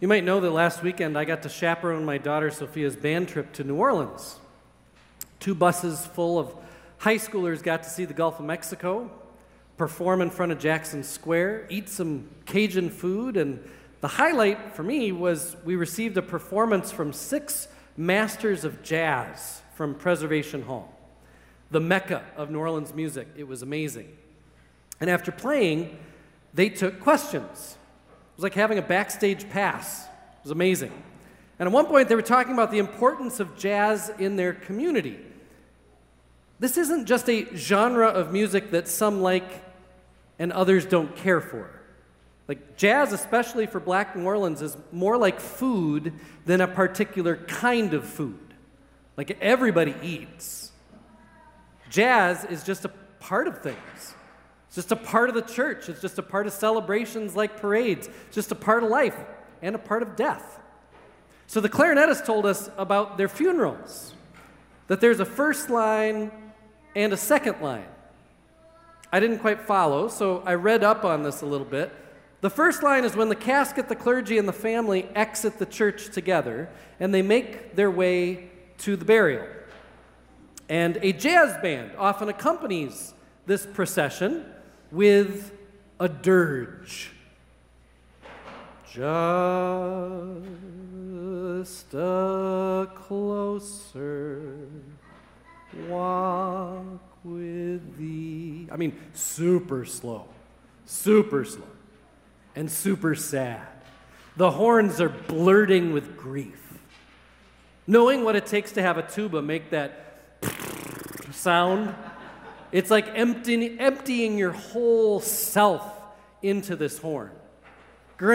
You might know that last weekend I got to chaperone my daughter Sophia's band trip to New Orleans. Two buses full of high schoolers got to see the Gulf of Mexico, perform in front of Jackson Square, eat some Cajun food, and the highlight for me was we received a performance from six masters of jazz from Preservation Hall, the mecca of New Orleans music. It was amazing. And after playing, they took questions. It was like having a backstage pass. It was amazing. And at one point, they were talking about the importance of jazz in their community. This isn't just a genre of music that some like and others don't care for. Like jazz, especially for black New Orleans, is more like food than a particular kind of food. Like everybody eats. Jazz is just a part of things. It's just a part of the church. It's just a part of celebrations like parades. It's just a part of life and a part of death. So the clarinetist told us about their funerals that there's a first line and a second line. I didn't quite follow, so I read up on this a little bit. The first line is when the casket, the clergy, and the family exit the church together and they make their way to the burial. And a jazz band often accompanies this procession with a dirge. Just a closer walk with thee. I mean, super slow, super slow, and super sad. The horns are blurting with grief. Knowing what it takes to have a tuba make that sound it's like emptying, emptying your whole self into this horn. Grant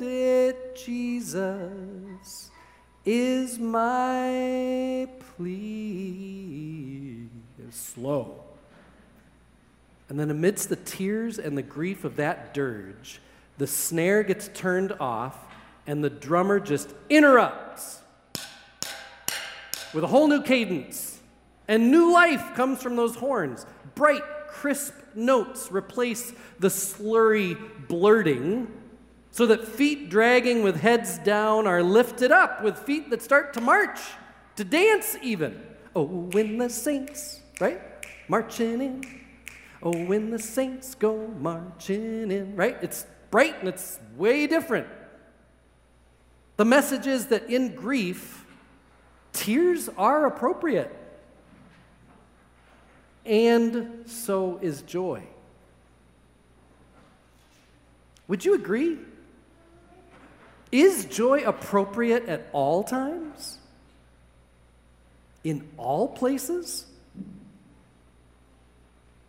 it, Jesus, is my plea. It's slow. And then, amidst the tears and the grief of that dirge, the snare gets turned off and the drummer just interrupts with a whole new cadence. And new life comes from those horns. Bright, crisp notes replace the slurry blurting so that feet dragging with heads down are lifted up with feet that start to march, to dance even. Oh, when the saints, right? Marching in. Oh, when the saints go marching in, right? It's bright and it's way different. The message is that in grief, tears are appropriate and so is joy. Would you agree? Is joy appropriate at all times? In all places?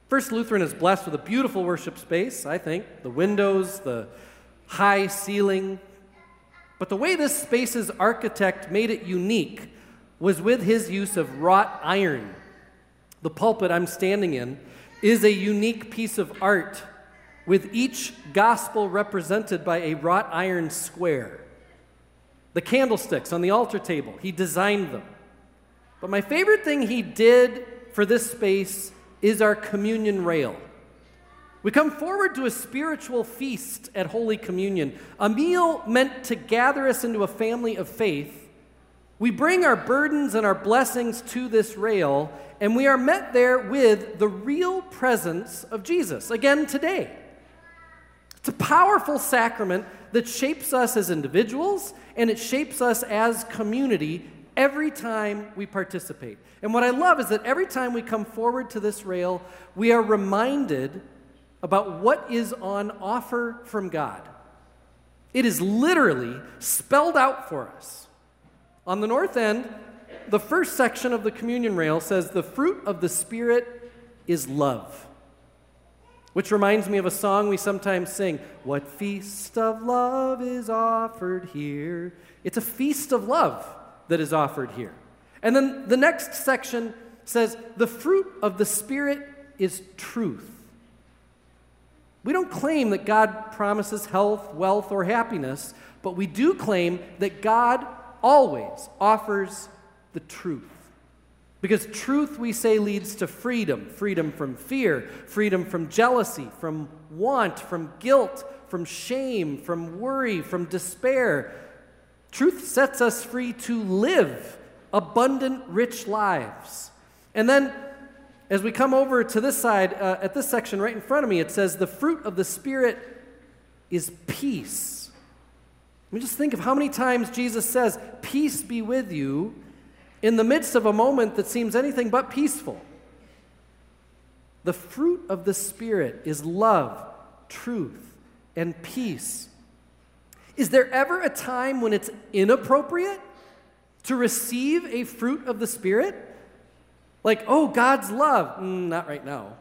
First Lutheran is blessed with a beautiful worship space, I think. The windows, the high ceiling. But the way this space's architect made it unique was with his use of wrought iron the pulpit I'm standing in is a unique piece of art with each gospel represented by a wrought iron square. The candlesticks on the altar table, he designed them. But my favorite thing he did for this space is our communion rail. We come forward to a spiritual feast at Holy Communion, a meal meant to gather us into a family of faith we bring our burdens and our blessings to this rail, and we are met there with the real presence of Jesus, again today. It's a powerful sacrament that shapes us as individuals and it shapes us as community every time we participate. And what I love is that every time we come forward to this rail, we are reminded about what is on offer from God. It is literally spelled out for us. On the north end, the first section of the communion rail says, The fruit of the Spirit is love. Which reminds me of a song we sometimes sing What feast of love is offered here? It's a feast of love that is offered here. And then the next section says, The fruit of the Spirit is truth. We don't claim that God promises health, wealth, or happiness, but we do claim that God always offers the truth. Because truth, we say, leads to freedom freedom from fear, freedom from jealousy, from want, from guilt, from shame, from worry, from despair. Truth sets us free to live abundant, rich lives. And then, as we come over to this side, uh, at this section right in front of me, it says, The fruit of the Spirit is peace. Let me just think of how many times Jesus says, Peace be with you, in the midst of a moment that seems anything but peaceful. The fruit of the Spirit is love, truth, and peace. Is there ever a time when it's inappropriate to receive a fruit of the Spirit? Like, oh, God's love. Mm, not right now.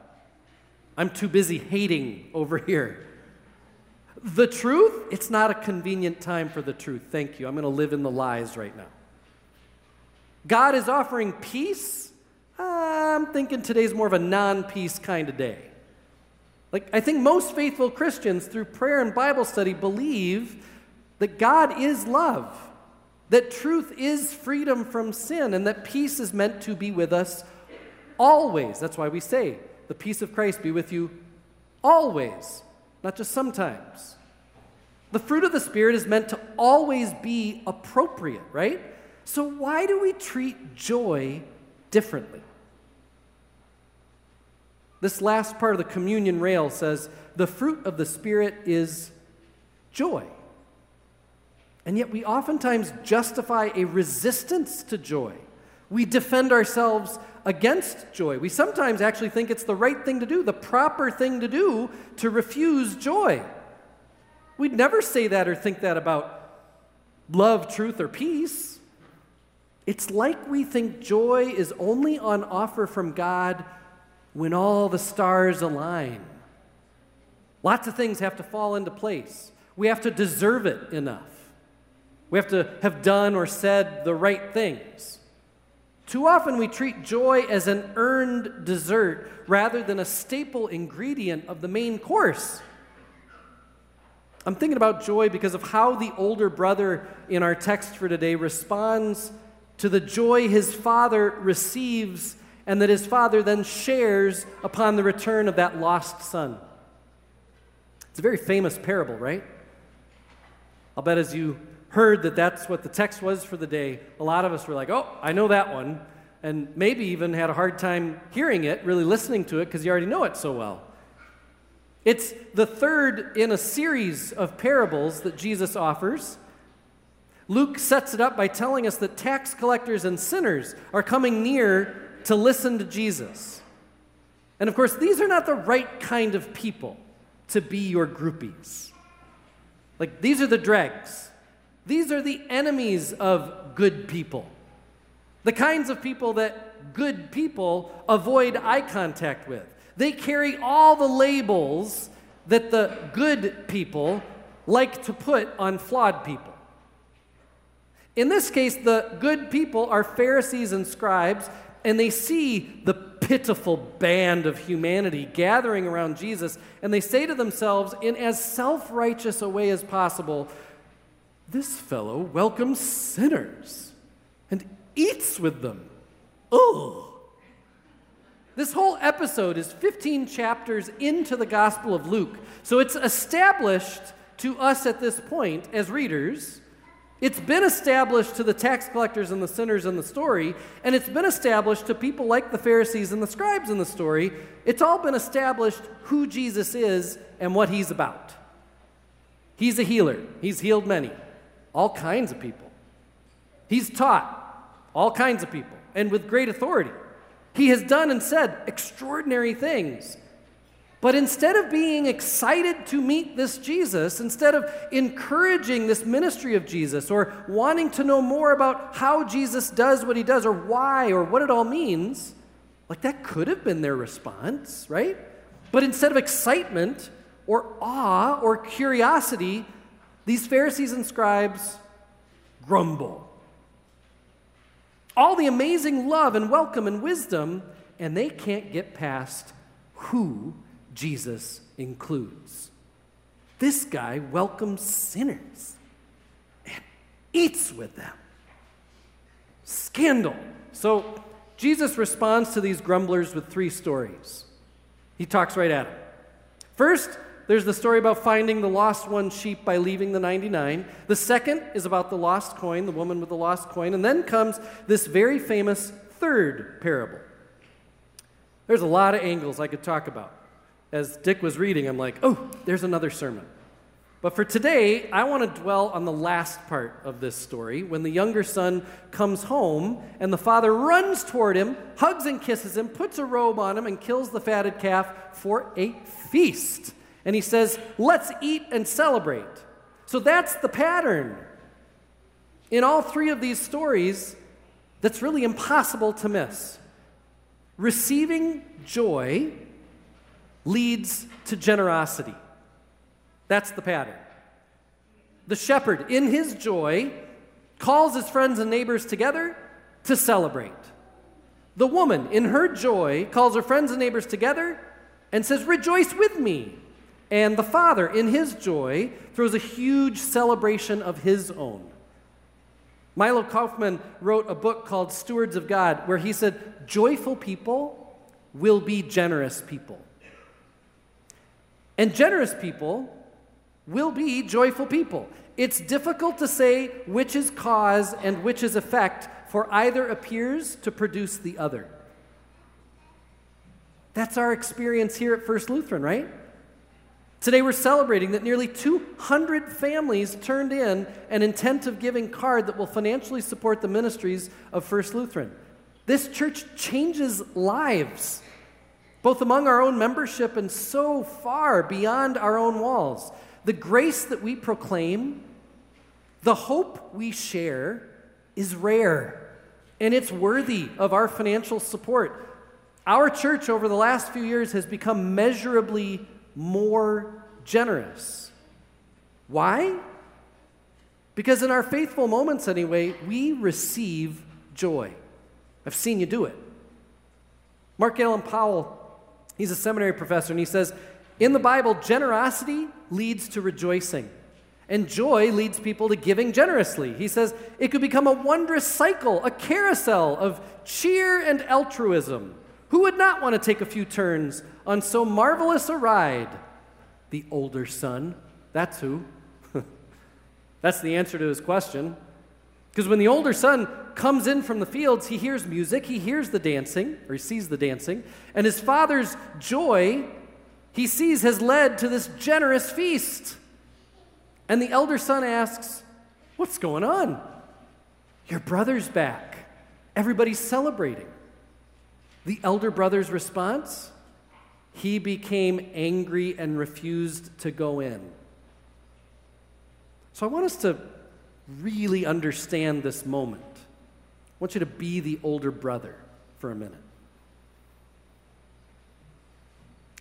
I'm too busy hating over here. The truth, it's not a convenient time for the truth. Thank you. I'm going to live in the lies right now. God is offering peace. I'm thinking today's more of a non peace kind of day. Like, I think most faithful Christians, through prayer and Bible study, believe that God is love, that truth is freedom from sin, and that peace is meant to be with us always. That's why we say, the peace of Christ be with you always, not just sometimes. The fruit of the Spirit is meant to always be appropriate, right? So, why do we treat joy differently? This last part of the communion rail says the fruit of the Spirit is joy. And yet, we oftentimes justify a resistance to joy. We defend ourselves against joy. We sometimes actually think it's the right thing to do, the proper thing to do to refuse joy. We'd never say that or think that about love, truth, or peace. It's like we think joy is only on offer from God when all the stars align. Lots of things have to fall into place. We have to deserve it enough. We have to have done or said the right things. Too often we treat joy as an earned dessert rather than a staple ingredient of the main course. I'm thinking about joy because of how the older brother in our text for today responds to the joy his father receives and that his father then shares upon the return of that lost son. It's a very famous parable, right? I'll bet as you heard that that's what the text was for the day, a lot of us were like, oh, I know that one. And maybe even had a hard time hearing it, really listening to it, because you already know it so well. It's the third in a series of parables that Jesus offers. Luke sets it up by telling us that tax collectors and sinners are coming near to listen to Jesus. And of course, these are not the right kind of people to be your groupies. Like, these are the dregs. These are the enemies of good people. The kinds of people that good people avoid eye contact with. They carry all the labels that the good people like to put on flawed people. In this case, the good people are Pharisees and scribes, and they see the pitiful band of humanity gathering around Jesus, and they say to themselves, in as self righteous a way as possible, This fellow welcomes sinners and eats with them. Oh! This whole episode is 15 chapters into the Gospel of Luke, so it's established to us at this point as readers it's been established to the tax collectors and the sinners in the story, and it's been established to people like the Pharisees and the scribes in the story. It's all been established who Jesus is and what he's about. He's a healer, he's healed many, all kinds of people. He's taught all kinds of people, and with great authority. He has done and said extraordinary things. But instead of being excited to meet this Jesus, instead of encouraging this ministry of Jesus or wanting to know more about how Jesus does what he does or why or what it all means, like that could have been their response, right? But instead of excitement or awe or curiosity, these Pharisees and scribes grumble. All the amazing love and welcome and wisdom, and they can't get past who Jesus includes. This guy welcomes sinners and eats with them. Scandal. So Jesus responds to these grumblers with three stories. He talks right at them. First, there's the story about finding the lost one sheep by leaving the 99. The second is about the lost coin, the woman with the lost coin. And then comes this very famous third parable. There's a lot of angles I could talk about. As Dick was reading, I'm like, oh, there's another sermon. But for today, I want to dwell on the last part of this story when the younger son comes home and the father runs toward him, hugs and kisses him, puts a robe on him, and kills the fatted calf for a feast. And he says, Let's eat and celebrate. So that's the pattern. In all three of these stories, that's really impossible to miss. Receiving joy leads to generosity. That's the pattern. The shepherd, in his joy, calls his friends and neighbors together to celebrate. The woman, in her joy, calls her friends and neighbors together and says, Rejoice with me. And the father, in his joy, throws a huge celebration of his own. Milo Kauffman wrote a book called Stewards of God, where he said, Joyful people will be generous people. And generous people will be joyful people. It's difficult to say which is cause and which is effect, for either appears to produce the other. That's our experience here at First Lutheran, right? Today we're celebrating that nearly 200 families turned in an intent of giving card that will financially support the ministries of First Lutheran. This church changes lives, both among our own membership and so far beyond our own walls. The grace that we proclaim, the hope we share, is rare and it's worthy of our financial support. Our church over the last few years has become measurably more generous. Why? Because in our faithful moments, anyway, we receive joy. I've seen you do it. Mark Allan Powell, he's a seminary professor, and he says, in the Bible, generosity leads to rejoicing, and joy leads people to giving generously. He says it could become a wondrous cycle, a carousel of cheer and altruism. Who would not want to take a few turns on so marvelous a ride? The older son. That's who. That's the answer to his question. Because when the older son comes in from the fields, he hears music, he hears the dancing, or he sees the dancing, and his father's joy he sees has led to this generous feast. And the elder son asks, What's going on? Your brother's back. Everybody's celebrating. The elder brother's response he became angry and refused to go in. So I want us to really understand this moment. I want you to be the older brother for a minute.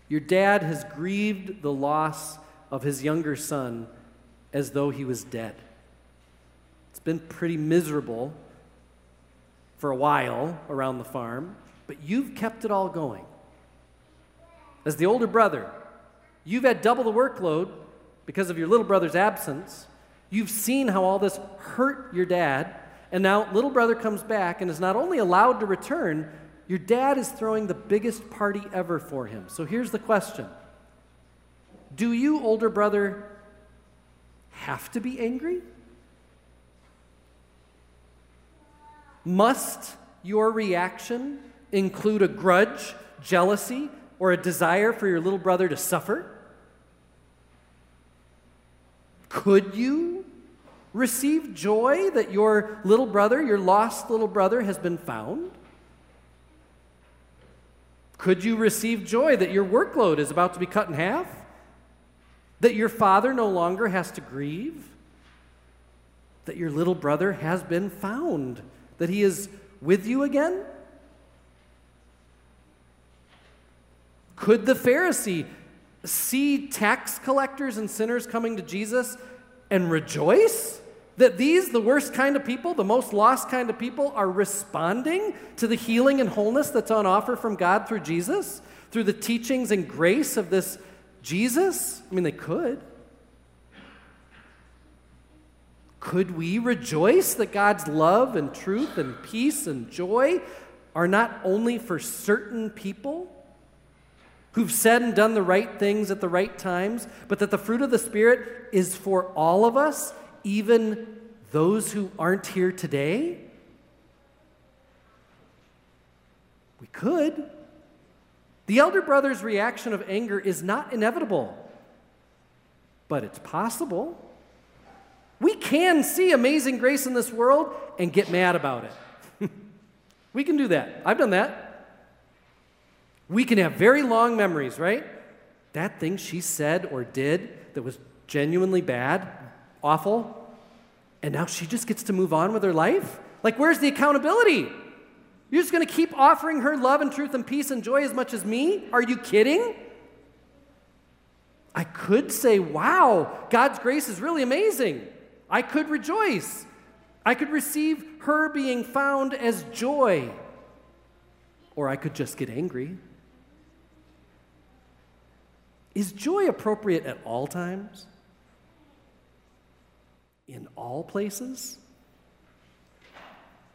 Your dad has grieved the loss of his younger son as though he was dead. It's been pretty miserable for a while around the farm but you've kept it all going. As the older brother, you've had double the workload because of your little brother's absence. You've seen how all this hurt your dad, and now little brother comes back and is not only allowed to return, your dad is throwing the biggest party ever for him. So here's the question Do you, older brother, have to be angry? Must your reaction include a grudge, jealousy, or a desire for your little brother to suffer? Could you receive joy that your little brother, your lost little brother, has been found? Could you receive joy that your workload is about to be cut in half? That your father no longer has to grieve? That your little brother has been found? That he is with you again? Could the Pharisee see tax collectors and sinners coming to Jesus and rejoice? That these, the worst kind of people, the most lost kind of people, are responding to the healing and wholeness that's on offer from God through Jesus, through the teachings and grace of this Jesus? I mean, they could. Could we rejoice that God's love and truth and peace and joy are not only for certain people, who've said and done the right things at the right times, but that the fruit of the Spirit is for all of us, even those who aren't here today? We could. The elder brother's reaction of anger is not inevitable, but it's possible. We can see amazing grace in this world and get mad about it. we can do that. I've done that. We can have very long memories, right? That thing she said or did that was genuinely bad, awful, and now she just gets to move on with her life? Like, where's the accountability? You're just going to keep offering her love and truth and peace and joy as much as me? Are you kidding? I could say, wow, God's grace is really amazing. I could rejoice. I could receive her being found as joy. Or I could just get angry. Is joy appropriate at all times? In all places?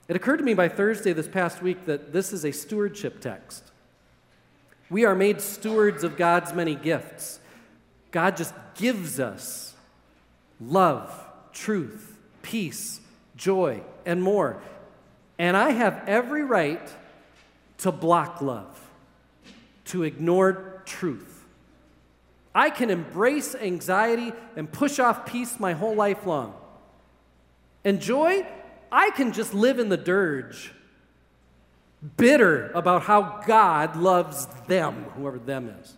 It occurred to me by Thursday this past week that this is a stewardship text. We are made stewards of God's many gifts. God just gives us love, truth, peace, joy, and more. And I have every right to block love, to ignore truth. I can embrace anxiety and push off peace my whole life long. And joy, I can just live in the dirge, bitter about how God loves them, whoever them is.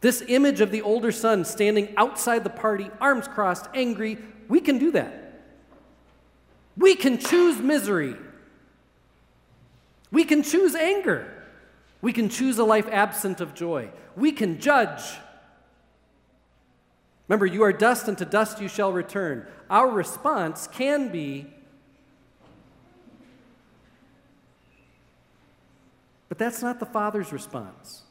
This image of the older son standing outside the party, arms crossed, angry, we can do that. We can choose misery. We can choose anger. We can choose a life absent of joy. We can judge. Remember, you are dust, and to dust you shall return. Our response can be, but that's not the Father's response.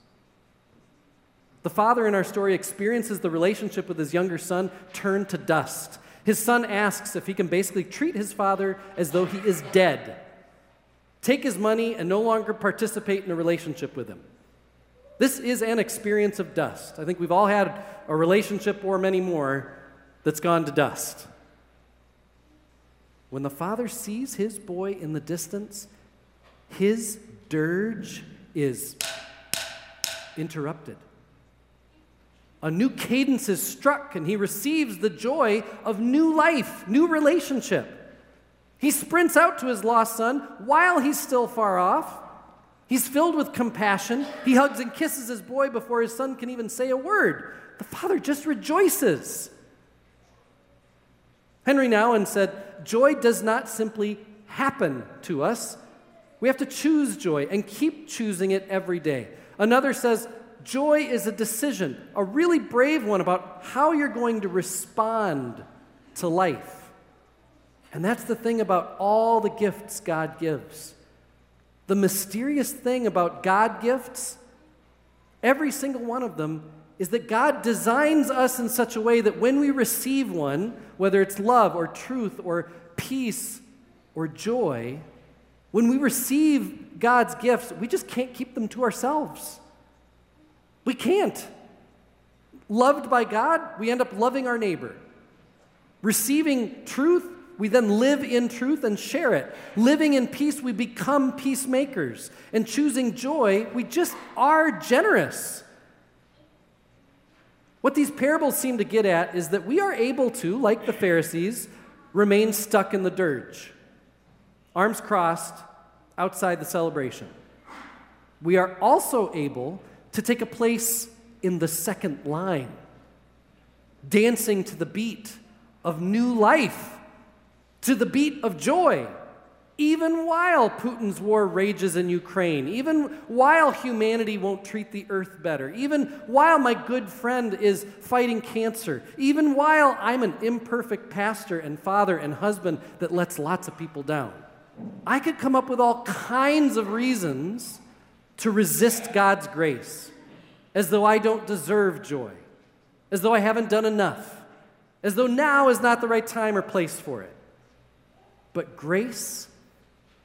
The father in our story experiences the relationship with his younger son turn to dust. His son asks if he can basically treat his father as though he is dead, take his money, and no longer participate in a relationship with him. This is an experience of dust. I think we've all had a relationship or many more that's gone to dust. When the father sees his boy in the distance, his dirge is interrupted. A new cadence is struck, and he receives the joy of new life, new relationship. He sprints out to his lost son while he's still far off. He's filled with compassion. He hugs and kisses his boy before his son can even say a word. The father just rejoices. Henri Nouwen said, Joy does not simply happen to us. We have to choose joy and keep choosing it every day. Another says, Joy is a decision, a really brave one about how you're going to respond to life. And that's the thing about all the gifts God gives. The mysterious thing about God gifts, every single one of them, is that God designs us in such a way that when we receive one, whether it's love or truth or peace or joy, when we receive God's gifts, we just can't keep them to ourselves. We can't. Loved by God, we end up loving our neighbor. Receiving truth, we then live in truth and share it. Living in peace, we become peacemakers. And choosing joy, we just are generous. What these parables seem to get at is that we are able to, like the Pharisees, remain stuck in the dirge, arms crossed outside the celebration. We are also able to take a place in the second line, dancing to the beat of new life, to the beat of joy, even while Putin's war rages in Ukraine, even while humanity won't treat the earth better, even while my good friend is fighting cancer, even while I'm an imperfect pastor and father and husband that lets lots of people down. I could come up with all kinds of reasons to resist God's grace, as though I don't deserve joy, as though I haven't done enough, as though now is not the right time or place for it. But grace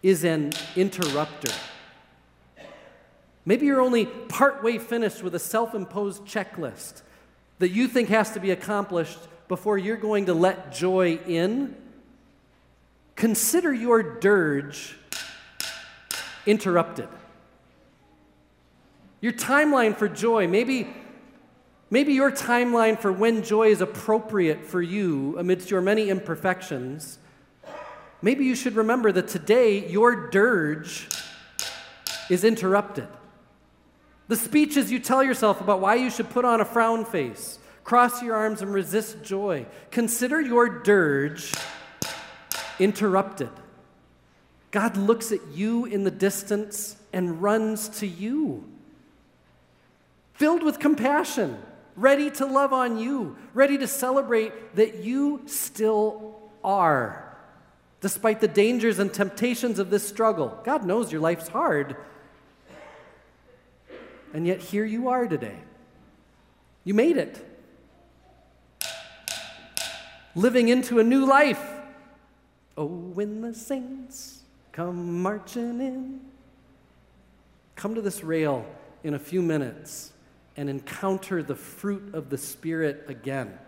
is an interrupter. Maybe you're only partway finished with a self imposed checklist that you think has to be accomplished before you're going to let joy in. Consider your dirge interrupted. Your timeline for joy, maybe, maybe your timeline for when joy is appropriate for you amidst your many imperfections, maybe you should remember that today your dirge is interrupted. The speeches you tell yourself about why you should put on a frown face, cross your arms, and resist joy. Consider your dirge interrupted. God looks at you in the distance and runs to you, filled with compassion, ready to love on you, ready to celebrate that you still are. Despite the dangers and temptations of this struggle, God knows your life's hard. And yet, here you are today. You made it. Living into a new life. Oh, when the saints come marching in. Come to this rail in a few minutes and encounter the fruit of the Spirit again.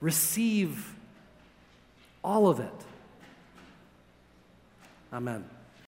Receive all of it. Amen.